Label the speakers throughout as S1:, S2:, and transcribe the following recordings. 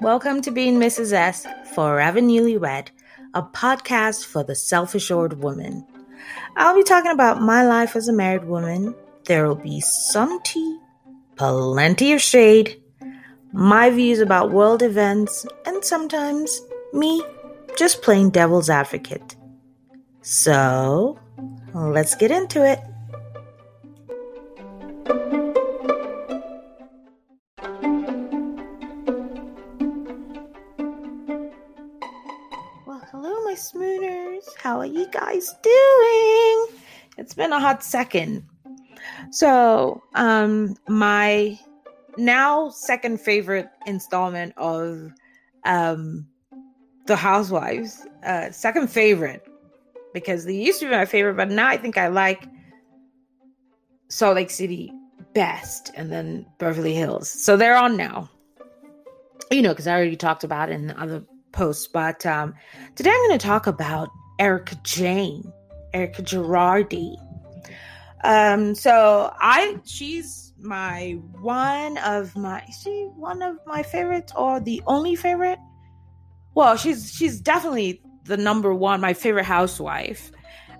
S1: Welcome to Being Mrs. S, Forever Newlywed, a podcast for the self assured woman. I'll be talking about my life as a married woman. There will be some tea, plenty of shade, my views about world events, and sometimes me just playing devil's advocate. So, let's get into it. Well, hello, my smooners. How are you guys doing? It's been a hot second. So, um, my now second favorite installment of um The Housewives, uh, second favorite because they used to be my favorite, but now I think I like Salt Lake City best, and then Beverly Hills. So they're on now. You know, because I already talked about in other posts. But um, today I'm going to talk about Erika Jayne, Erika Girardi. Um, so I, she's my one of my, she one of my favorites or the only favorite. Well, she's she's definitely the number one, my favorite housewife.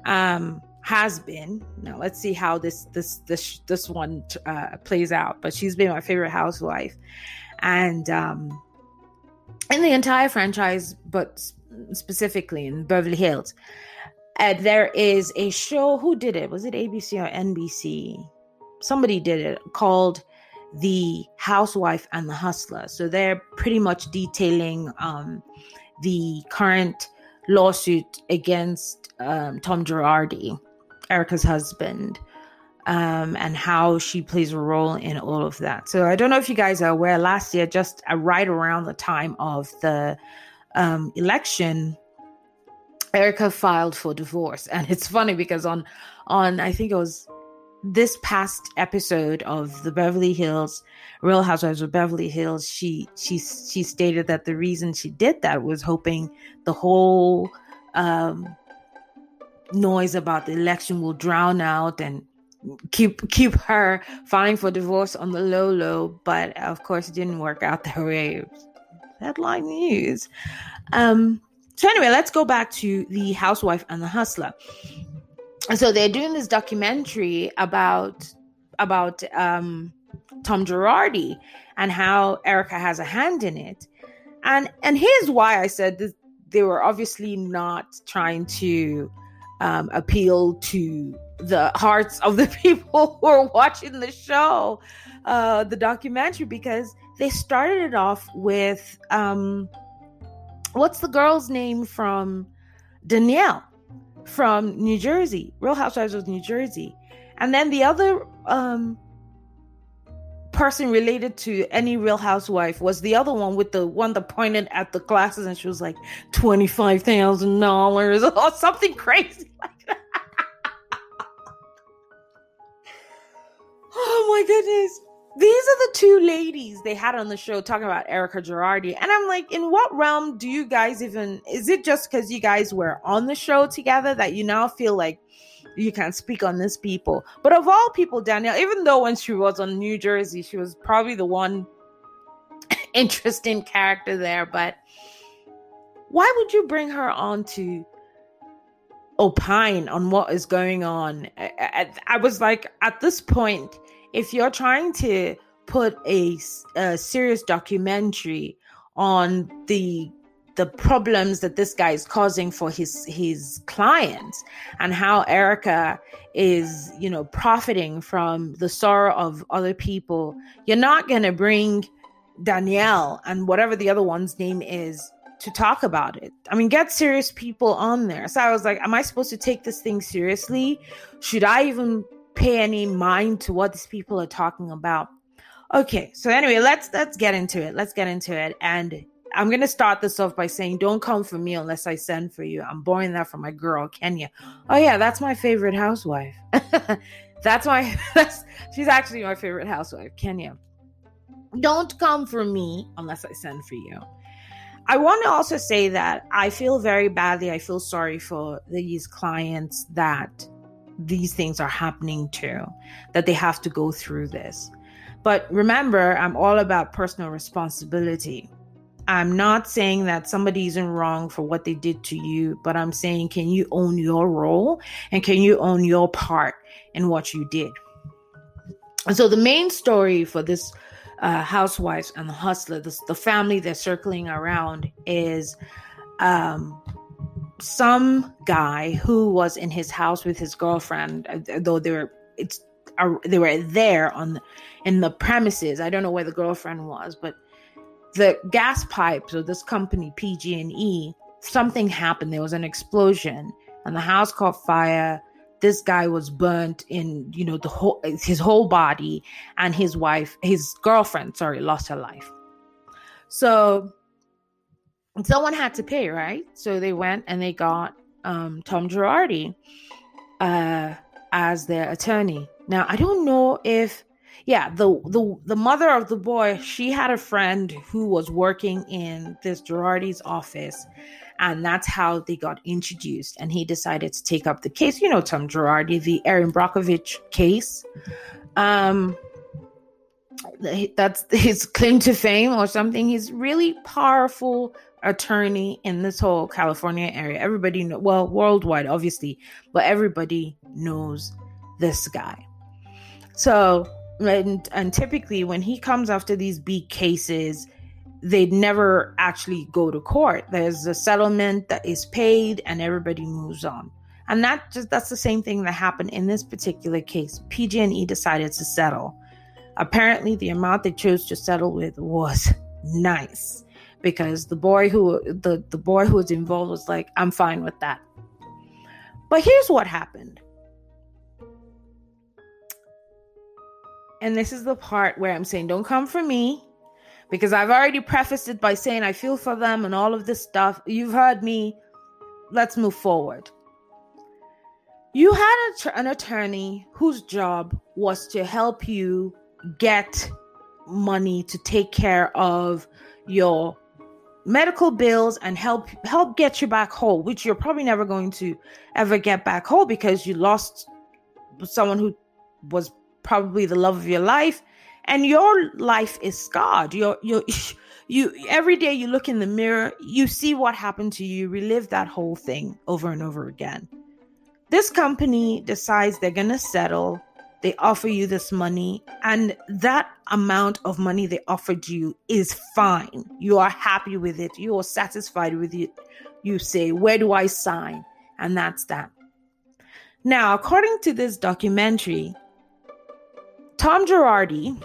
S1: Um, has been. Now let's see how this this this this one uh, plays out. But she's been my favorite housewife, and um, in the entire franchise, but specifically in Beverly Hills. Uh, there is a show. Who did it? Was it ABC or NBC? Somebody did it called The Housewife and the Hustler. So they're pretty much detailing um, the current lawsuit against um, Tom Girardi, Erica's husband, um, and how she plays a role in all of that. So I don't know if you guys are aware. Last year, just uh, right around the time of the um, election, Erica filed for divorce, and it's funny because on on I think it was this past episode of the Beverly Hills Real Housewives of Beverly Hills, she she she stated that the reason she did that was hoping the whole um, noise about the election will drown out and keep keep her filing for divorce on the low low. But of course, it didn't work out that way. Headline news. Um, so anyway, let's go back to the housewife and the hustler. So they're doing this documentary about about um, Tom Girardi and how Erica has a hand in it. And and here's why I said this, they were obviously not trying to um, appeal to the hearts of the people who are watching the show, uh, the documentary, because they started it off with um, what's the girl's name from Danielle from New Jersey, Real Housewives of New Jersey, and then the other um, person related to any Real Housewife was the other one with the one that pointed at the glasses and she was like twenty five thousand dollars or something crazy like that. oh my goodness these are the two ladies they had on the show talking about Erika Girardi. And I'm like, in what realm do you guys even is it just because you guys were on the show together that you now feel like you can speak on this people? But of all people, Danielle, even though when she was on New Jersey, she was probably the one interesting character there, but why would you bring her on to opine on what is going on? I, I, I was like, at this point, if you're trying to put a, a serious documentary on the the problems that this guy is causing for his his clients and how Erica is you know profiting from the sorrow of other people you're not going to bring Danielle and whatever the other one's name is to talk about it. I mean get serious people on there. So i was like am i supposed to take this thing seriously? Should i even pay any mind to what these people are talking about. Okay, so anyway, let's let's get into it. Let's get into it. And I'm gonna start this off by saying, don't come for me unless I send for you. I'm borrowing that from my girl, Kenya. Oh yeah, that's my favorite housewife. that's my that's she's actually my favorite housewife, Kenya. Don't come for me unless I send for you. I want to also say that I feel very badly. I feel sorry for these clients that these things are happening to, that they have to go through this. But remember, I'm all about personal responsibility. I'm not saying that somebody isn't wrong for what they did to you, but I'm saying, can you own your role and can you own your part in what you did? And so the main story for this uh, housewives and the hustler, the, the family they're circling around is um, some guy who was in his house with his girlfriend, uh, though they were it's uh, they were there on in the premises. I don't know where the girlfriend was, but the gas pipes of this company PG&E, something happened. There was an explosion, and the house caught fire. This guy was burnt in, you know, the whole his whole body, and his wife, his girlfriend, sorry, lost her life. So someone had to pay, right? So they went and they got um, Tom Girardi uh, as their attorney. Now I don't know if yeah, the the the mother of the boy, she had a friend who was working in this Girardi's office, and that's how they got introduced. And he decided to take up the case. You know, Tom Girardi, the Erin Brockovich case. Um, that's his claim to fame or something. He's really powerful attorney in this whole California area. Everybody know well worldwide, obviously, but everybody knows this guy. So and and typically when he comes after these big cases they never actually go to court. There's a settlement that is paid and everybody moves on. And that just that's the same thing that happened in this particular case. Pg&e decided to settle. Apparently the amount they chose to settle with was nice because the boy who the, the boy who was involved was like i'm fine with that but here's what happened And this is the part where I'm saying, don't come for me because I've already prefaced it by saying I feel for them and all of this stuff. You've heard me. Let's move forward. You had a, an attorney whose job was to help you get money to take care of your medical bills and help help get you back whole which you're probably never going to ever get back whole because you lost someone who was probably the love of your life. And your life is scarred. You're you you every day you look in the mirror you see what happened to you relive that whole thing over and over again. This company decides they're going to settle they offer you this money and that amount of money they offered you is fine. You are happy with it. You are satisfied with it. You say where do i sign? And that's that. Now according to this documentary Tom Girardi,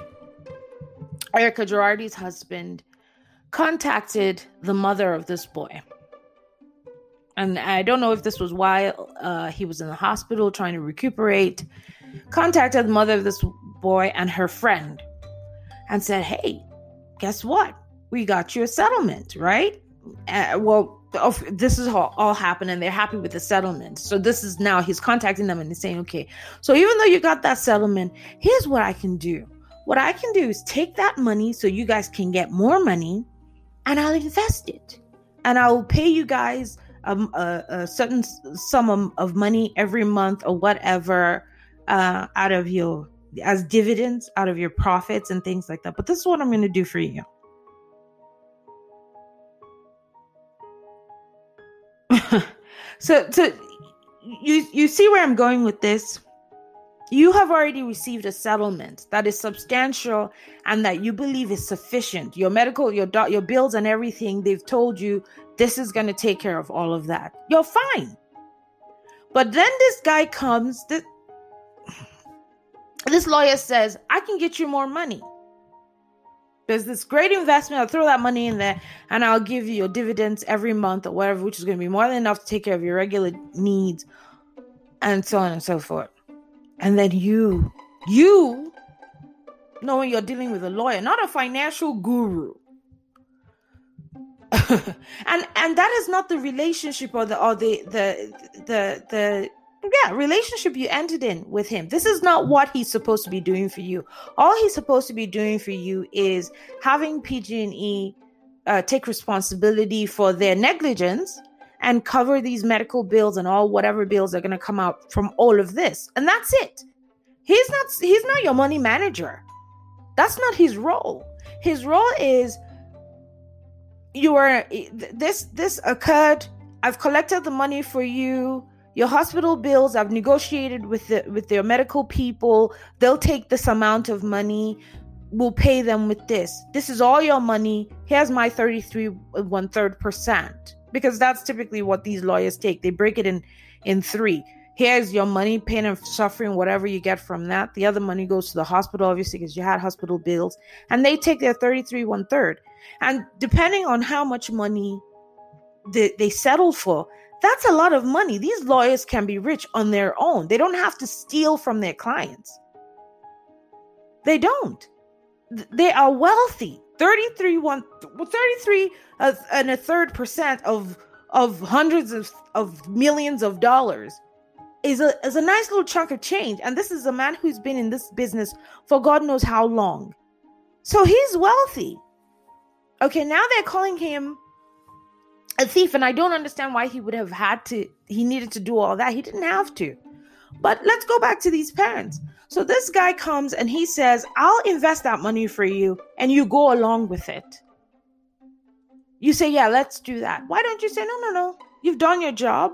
S1: Erika Girardi's husband, contacted the mother of this boy. And I don't know if this was while uh, he was in the hospital trying to recuperate. Contacted the mother of this boy and her friend and said, Hey, guess what? We got you a settlement, right? Uh, well, this is all, all happened and they're happy with the settlement. So this is now he's contacting them and he's saying, okay, so even though you got that settlement, here's what I can do. What I can do is take that money so you guys can get more money and I'll invest it. And I'll pay you guys um, a, a certain sum of money every month or whatever uh, out of your as dividends out of your profits and things like that. But this is what I'm going to do for you. so so you you see where I'm going with this? You have already received a settlement that is substantial and that you believe is sufficient. Your medical, your your bills and everything, they've told you this is going to take care of all of that. You're fine. But then this guy comes, this lawyer says, I can get you more money. There's this great investment. I'll throw that money in there and I'll give you your dividends every month or whatever, which is going to be more than enough to take care of your regular needs and so on and so forth. And then you, you, knowing you're dealing with a lawyer, not a financial guru. and and that is not the relationship or the or the the the the yeah, relationship you entered in with him. This is not what he's supposed to be doing for you. All he's supposed to be doing for you is having PG&E uh, take responsibility for their negligence and cover these medical bills and all whatever bills are going to come out from all of this. And that's it. He's not he's not your money manager. That's not his role. His role is you are this this occurred. I've collected the money for you your hospital bills i've negotiated with the with their medical people. They'll take this amount of money. We'll pay them with this. This is all your money. Here's my 33 one third percent. Because that's typically what these lawyers take. They break it in in three. Here's your money pain and suffering whatever you get from that. The other money goes to the hospital obviously because you had hospital bills. And they take their 33 one third and depending on how much money they, they settle for that's a lot of money. These lawyers can be rich on their own. They don't have to steal from their clients. They don't. They are wealthy. 33 one 33 uh, and a third percent of of hundreds of, of millions of dollars is a is a nice little chunk of change. And this is a man who's been in this business for God knows how long. So he's wealthy. Okay, now they're calling him a thief and i don't understand why he would have had to he needed to do all that. He didn't have to. But let's go back to these parents. So this guy comes and he says i'll invest that money for you and you go along with it. You say yeah let's do that. Why don't you say no no no. You've done your job.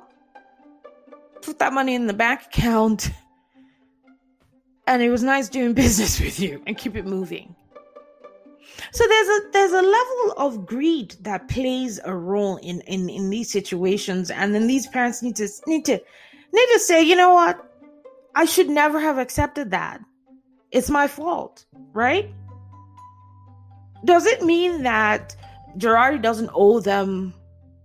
S1: Put that money in the bank account. And it was nice doing business with you and keep it moving so there's a there's a level of greed that plays a role in in in these situations. And then these parents need to need to need to say you know what? I should never have accepted that. It's my fault right? Does it mean that Girardi doesn't owe them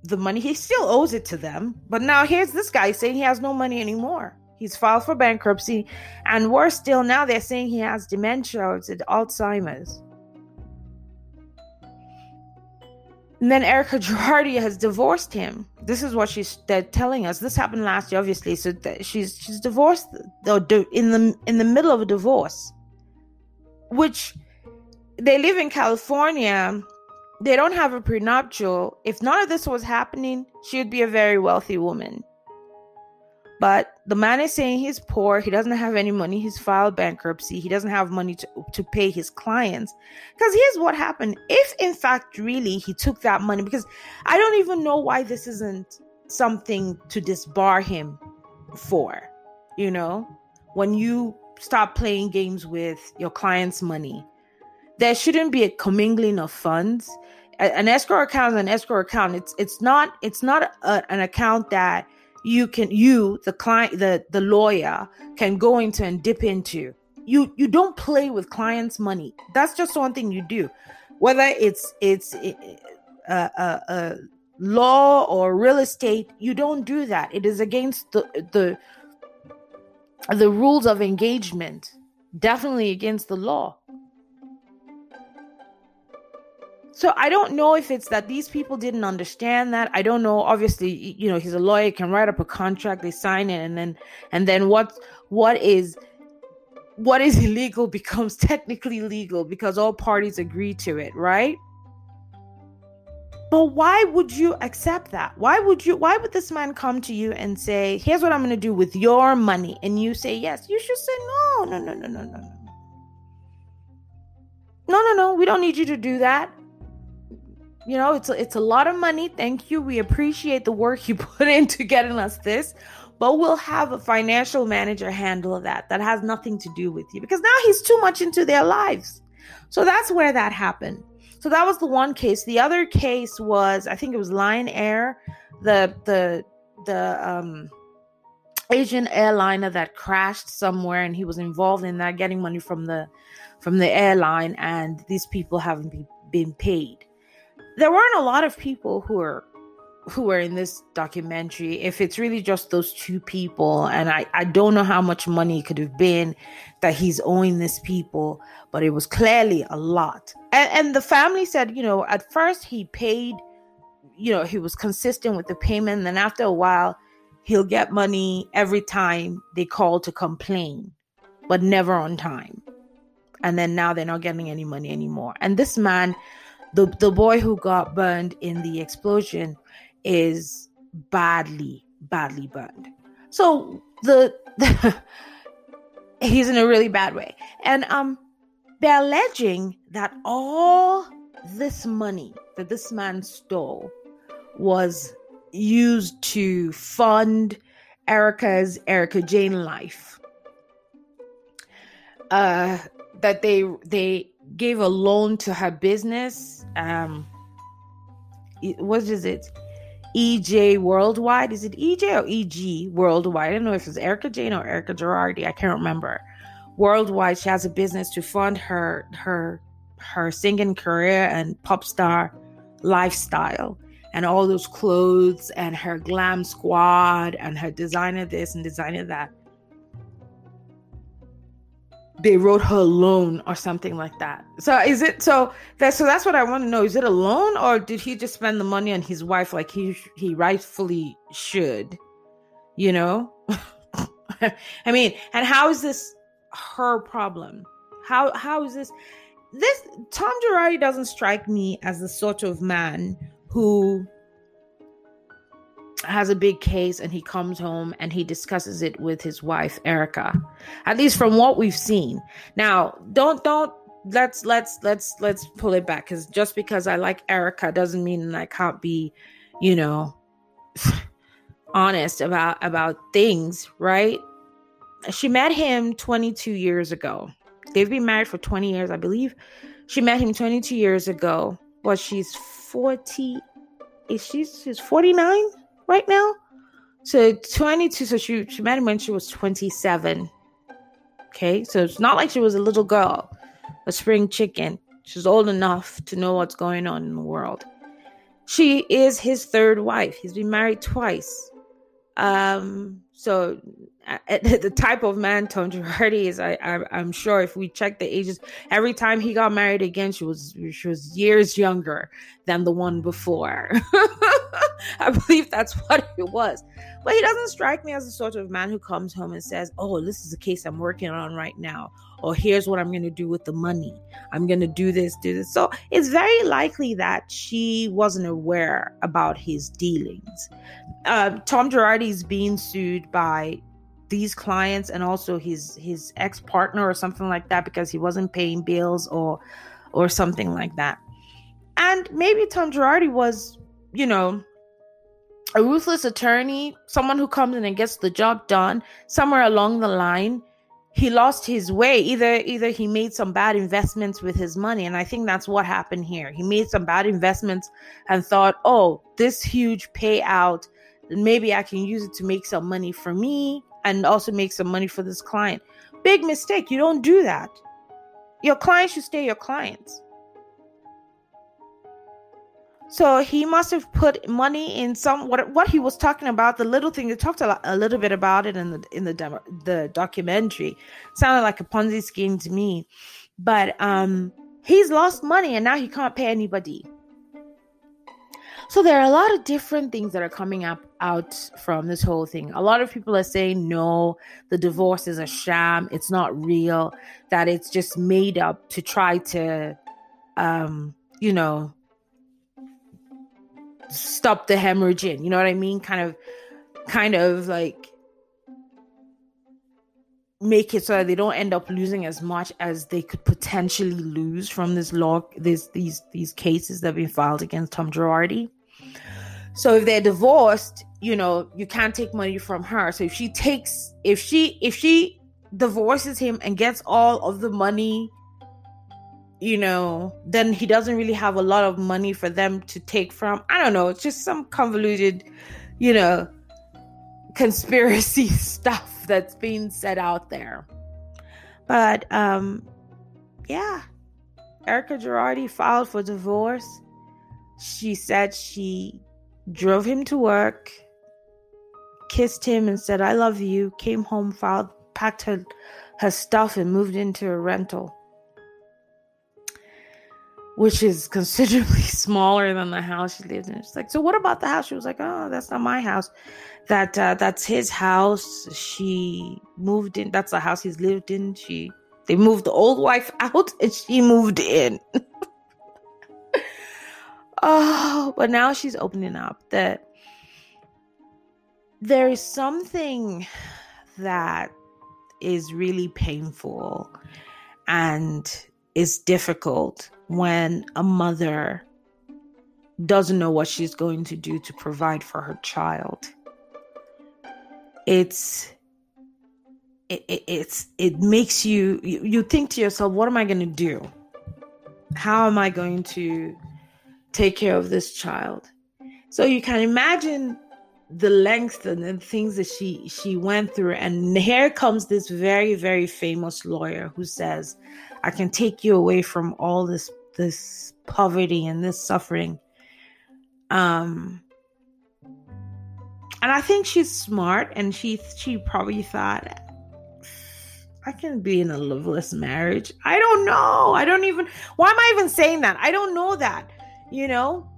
S1: the money? He still owes it to them. But now here's this guy saying he has no money anymore. He's filed for bankruptcy. And worse still now they're saying he has dementia or alzheimer's And then Erika Girardi has divorced him. This is what she's telling us. This happened last year, obviously. So she's she's divorced or in the in the middle of a divorce, which they live in California. They don't have a prenuptial. If none of this was happening, she would be a very wealthy woman. But the man is saying he's poor. He doesn't have any money. He's filed bankruptcy. He doesn't have money to, to pay his clients. Because here's what happened. If, in fact, really he took that money, because I don't even know why this isn't something to disbar him for, you know, when you stop playing games with your client's money, there shouldn't be a commingling of funds. An escrow account is an escrow account. It's it's not it's not a, an account that you can you the client the the lawyer can go into and dip into. You you don't play with clients money. That's just one thing you do. Whether it's it's a, a, a law or real estate you don't do that. It is against the the the rules of engagement. Definitely against the law So I don't know if it's that these people didn't understand that. I don't know. Obviously, you know, he's a lawyer, can write up a contract, they sign it, and then and then what what is what is illegal becomes technically legal because all parties agree to it, right? But why would you accept that? Why would you why would this man come to you and say, "Here's what I'm going to do with your money." And you say, "Yes." You should say, "No, no, no, no, no, no." No, no, no. We don't need you to do that you know it's a, it's a lot of money. Thank you. We appreciate the work you put into getting us this but we'll have a financial manager handle that that has nothing to do with you because now he's too much into their lives. So that's where that happened. So that was the one case. The other case was i think it was lion air the the the um asian airliner that crashed somewhere and he was involved in that getting money from the from the airline and these people haven't be, been paid there weren't a lot of people who are who are in this documentary. If it's really just those two people and i i don't know how much money could have been that he's owing these people but it was clearly a lot. And, and the family said you know at first he paid you know he was consistent with the payment and then after a while he'll get money every time they call to complain but never on time. And then now they're not getting any money anymore. And this man the the boy who got burned in the explosion is badly badly burned so the, the he's in a really bad way and um they're alleging that all this money that this man stole was used to fund Erica's Erika Jayne life. Uh, that they they gave a loan to her business. Um, what is it? EJ Worldwide. Is it EJ or EG Worldwide? I don't know if it's Erika Jayne or Erika Girardi. I can't remember. Worldwide, she has a business to fund her her her singing career and pop star lifestyle and all those clothes and her glam squad and her designer this and designer that. They wrote her loan or something like that. So is it so that so that's what I want to know. Is it a loan or did he just spend the money on his wife like he he rightfully should? You know? I mean, and how is this her problem? How how is this this Tom Girardi doesn't strike me as the sort of man who has a big case and he comes home and he discusses it with his wife Erica. At least from what we've seen. Now, don't don't let's let's let's let's pull it back cuz just because I like Erica doesn't mean I can't be, you know, honest about about things, right? She met him 22 years ago. They've been married for 20 years, I believe. She met him 22 years ago. Well, she's 40. Is she, she's 49 right now? So 22. So she, she met him when she was 27. Okay. So it's not like she was a little girl, a spring chicken. She's old enough to know what's going on in the world. She is his third wife. He's been married twice. Um, so the type of man Tom Girardi is, I, I am sure if we check the ages, every time he got married again, she was she was years younger than the one before. I believe that's what it was. But he doesn't strike me as the sort of man who comes home and says, "Oh, this is a case I'm working on right now," or "Here's what I'm going to do with the money. I'm going to do this, do this." So it's very likely that she wasn't aware about his dealings. Uh, Tom Girardi is being sued by these clients and also his his ex partner or something like that because he wasn't paying bills or or something like that. And maybe Tom Girardi was, you know, a ruthless attorney, someone who comes in and gets the job done. Somewhere along the line, he lost his way. Either either he made some bad investments with his money, and I think that's what happened here. He made some bad investments and thought, "Oh, this huge payout, maybe I can use it to make some money for me." and also make some money for this client. Big mistake. You don't do that. Your clients should stay your clients. So he must have put money in some what what he was talking about. The little thing they talked a, lot, a little bit about it in the in the demo, the documentary. Sounded like a Ponzi scheme to me, but um, he's lost money and now he can't pay anybody. So there are a lot of different things that are coming up out from this whole thing. A lot of people are saying no, the divorce is a sham, it's not real, that it's just made up to try to um, you know, stop the hemorrhaging. You know what I mean? Kind of kind of like make it so that they don't end up losing as much as they could potentially lose from this law this these these cases that have been filed against Tom Girardi. So if they're divorced, you know, you can't take money from her. So if she takes if she if she divorces him and gets all of the money, you know, then he doesn't really have a lot of money for them to take from. I don't know, it's just some convoluted, you know, conspiracy stuff that's being said out there. But um yeah. Erika Girardi filed for divorce. She said she drove him to work, kissed him, and said, I love you, came home, filed, packed her, her stuff, and moved into a rental, which is considerably smaller than the house she lived in. She's like, So, what about the house? She was like, Oh, that's not my house. That uh, that's his house. She moved in. That's the house he's lived in. She they moved the old wife out and she moved in. Oh, but now she's opening up that there is something that is really painful and is difficult when a mother doesn't know what she's going to do to provide for her child. It's it, it it's it makes you, you you think to yourself, what am I going to do? How am I going to take care of this child? So you can imagine the length and the things that she she went through and here comes this very very famous lawyer who says i can take you away from all this this poverty and this suffering. Um and i think she's smart and she she probably thought i can be in a loveless marriage. I don't know. I don't even why am i even saying that? I don't know that you know?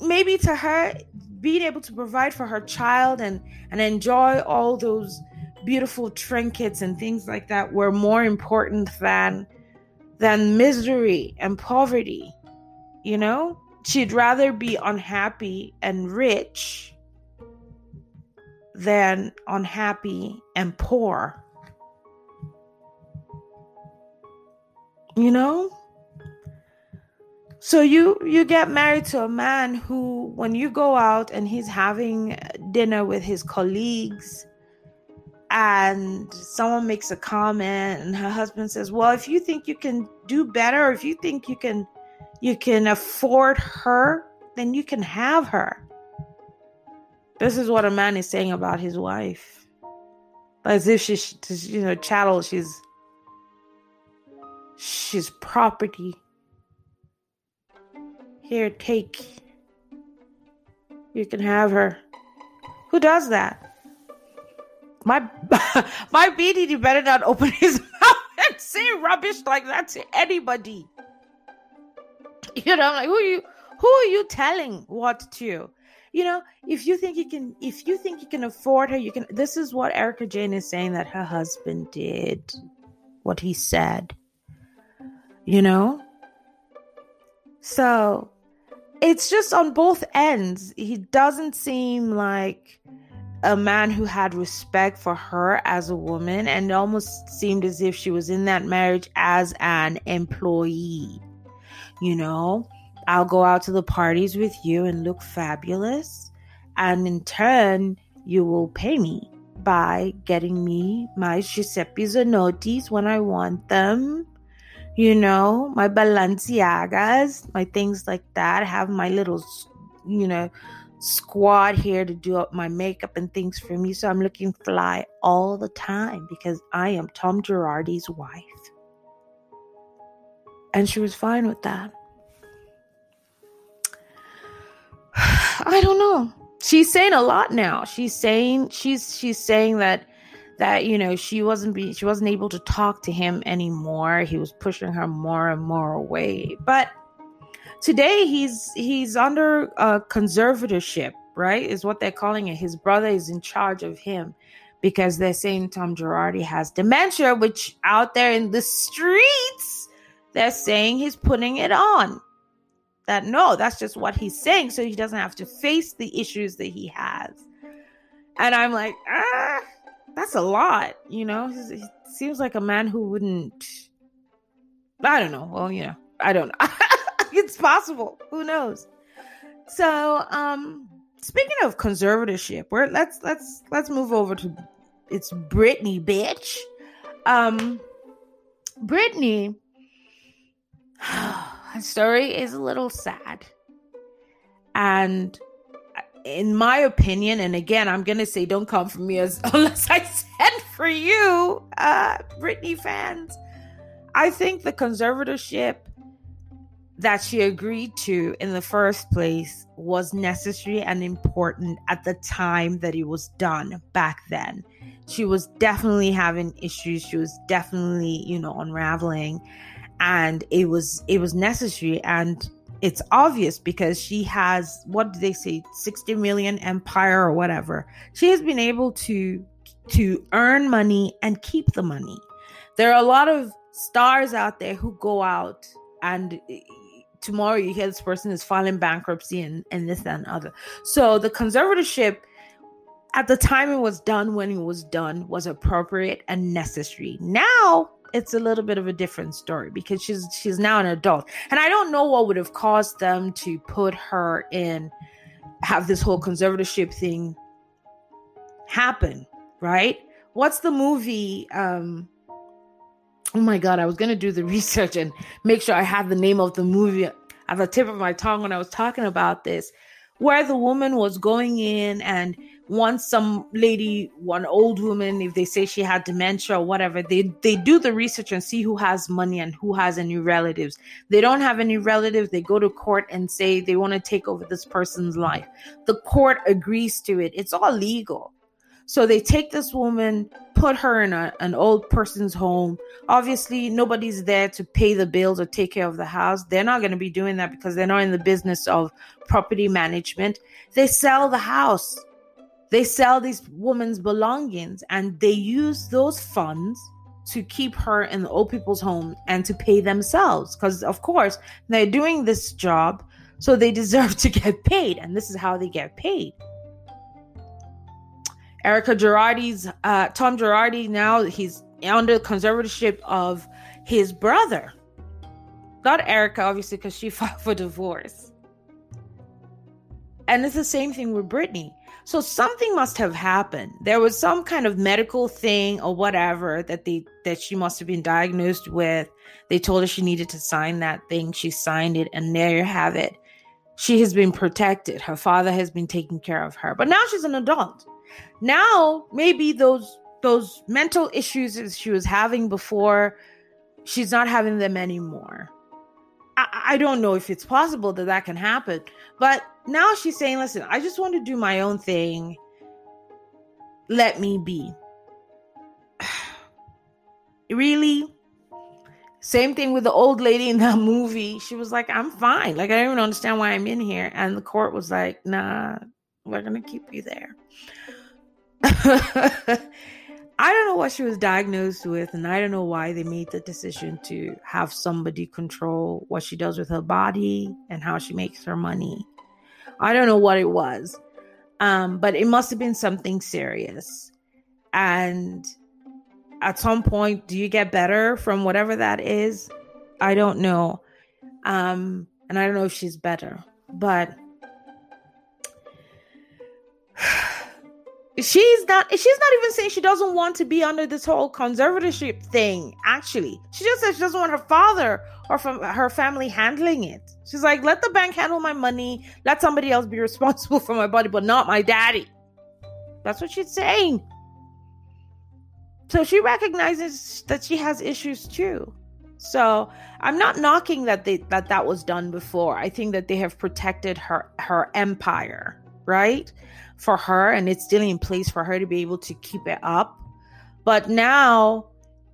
S1: Maybe to her being able to provide for her child and and enjoy all those beautiful trinkets and things like that were more important than than misery and poverty you know? She'd rather be unhappy and rich than unhappy and poor. You know? So you you get married to a man who when you go out and he's having dinner with his colleagues and someone makes a comment and her husband says, "Well, if you think you can do better or if you think you can you can afford her, then you can have her." This is what a man is saying about his wife. As if she's you know chattel, she's she's property here, take. You can have her. Who does that? My my BDD better not open his mouth and say rubbish like that to anybody. You know, like, who are you? Who are you telling what to? You know, if you think you can, if you think you can afford her, you can. This is what Erika Jayne is saying that her husband did, what he said. You know, so it's just on both ends. He doesn't seem like a man who had respect for her as a woman and almost seemed as if she was in that marriage as an employee. You know, I'll go out to the parties with you and look fabulous, and in turn, you will pay me by getting me my Giuseppe Zanottis when I want them you know, my Balenciagas, my things like that. Have my little, you know, squad here to do up my makeup and things for me. So I'm looking fly all the time because I am Tom Girardi's wife. And she was fine with that. I don't know. She's saying a lot now. She's saying she's she's saying that that you know she wasn't be she wasn't able to talk to him anymore he was pushing her more and more away but today he's he's under a conservatorship right is what they're calling it his brother is in charge of him because they're saying tom girardi has dementia which out there in the streets they're saying he's putting it on that no that's just what he's saying so he doesn't have to face the issues that he has and i'm like ah that's a lot, you know. He seems like a man who wouldn't. I don't know. Well, you know, I don't know. it's possible. Who knows? So, um, speaking of conservatorship, where let's let's let's move over to it's Britney, bitch. Um, Britney. Her story is a little sad, and in my opinion, and again, I'm gonna say don't come for me as unless I said for you, uh, Britney fans. I think the conservatorship that she agreed to in the first place was necessary and important at the time that it was done back then. She was definitely having issues. She was definitely, you know, unraveling. And it was it was necessary. And it's obvious because she has what do they say? 60 million empire or whatever. She has been able to to earn money and keep the money. There are a lot of stars out there who go out and tomorrow you hear this person is filing bankruptcy and, and this and other. So the conservatorship at the time it was done when it was done was appropriate and necessary. Now it's a little bit of a different story because she's she's now an adult. And I don't know what would have caused them to put her in have this whole conservatorship thing happen, right? What's the movie um Oh my god, I was gonna do the research and make sure I had the name of the movie at the tip of my tongue when I was talking about this, where the woman was going in and once some lady, one old woman, if they say she had dementia or whatever, they they do the research and see who has money and who has any relatives. They don't have any relatives, they go to court and say they want to take over this person's life. The court agrees to it. It's all legal. So they take this woman, put her in a, an old person's home. Obviously, nobody's there to pay the bills or take care of the house. They're not going to be doing that because they're not in the business of property management. They sell the house. They sell these woman's belongings and they use those funds to keep her in the old people's home and to pay themselves. Because, of course, they're doing this job, so they deserve to get paid. And this is how they get paid. Erika Girardi's uh, Tom Girardi now he's under conservatorship of his brother. Not Erica, obviously, because she filed for divorce. And it's the same thing with Britney. So something must have happened. There was some kind of medical thing or whatever that they that she must have been diagnosed with. They told her she needed to sign that thing. She signed it, and there you have it. She has been protected. Her father has been taking care of her. But now she's an adult. Now, maybe those those mental issues that she was having before, she's not having them anymore. I, I don't know if it's possible that that can happen, but now she's saying, "Listen, I just want to do my own thing. Let me be." really? Same thing with the old lady in that movie. She was like, I'm fine. Like, I don't even understand why I'm in here. And the court was like, nah, we're to keep you there. I don't know what she was diagnosed with, and I don't know why they made the decision to have somebody control what she does with her body and how she makes her money. I don't know what it was, um, but it must have been something serious. And at some point, do you get better from whatever that is? I don't know. Um, and I don't know if she's better, but she's not she's not even saying she doesn't want to be under this whole conservatorship thing actually. She just says she doesn't want her father or from her family handling it. She's like let the bank handle my money. Let somebody else be responsible for my body but not my daddy. That's what she's saying. So she recognizes that she has issues too. So i'm not knocking that they that that was done before. I think that they have protected her her empire right for her and it's still in place for her to be able to keep it up. But now,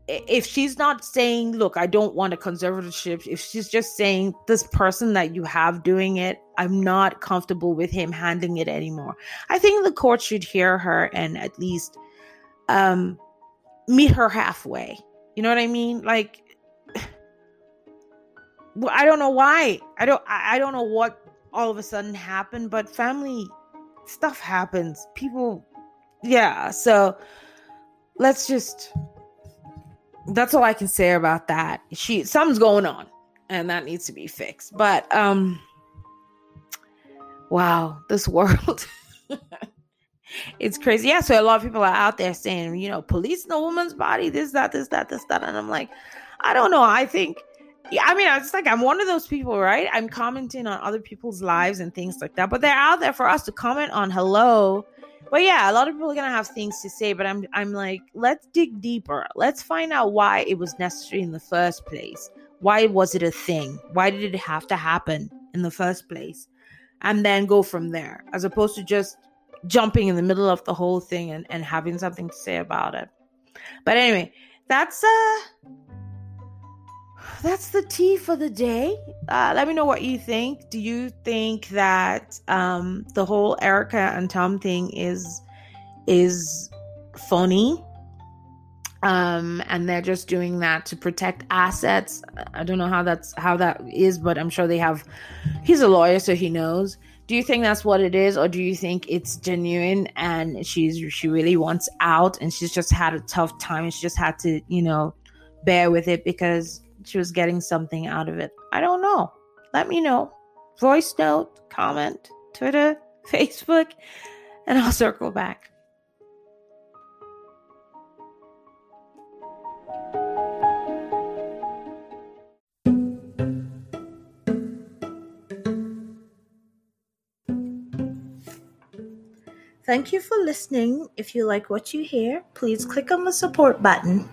S1: if she's not saying, look, I don't want a conservatorship, if she's just saying, this person that you have doing it, I'm not comfortable with him handling it anymore, I think the court should hear her and at least um, meet her halfway. You know what I mean? Like, I don't know why. I don't. I don't know what all of a sudden happened, but family stuff happens. People, yeah. So let's just. That's all I can say about that. She something's going on, and that needs to be fixed. But um, wow, this world. it's crazy. Yeah, so a lot of people are out there saying, you know, police in a woman's body, this, that, this, that, this, that. And I'm like, I don't know. I think yeah, I mean, it's like I'm one of those people, right? I'm commenting on other people's lives and things like that, but they're out there for us to comment on. Hello, but yeah, a lot of people are gonna have things to say, but I'm I'm like, let's dig deeper. Let's find out why it was necessary in the first place. Why was it a thing? Why did it have to happen in the first place? And then go from there, as opposed to just jumping in the middle of the whole thing and, and having something to say about it. But anyway, that's uh that's the tea for the day. Uh, let me know what you think. Do you think that um, the whole Erica and Tom thing is is funny? um and they're just doing that to protect assets i don't know how that's how that is but i'm sure they have he's a lawyer so he knows do you think that's what it is or do you think it's genuine and she's she really wants out and she's just had a tough time and she just had to you know bear with it because she was getting something out of it i don't know let me know voice note comment twitter facebook and i'll circle back Thank you for listening. If you like what you hear, please click on the support button.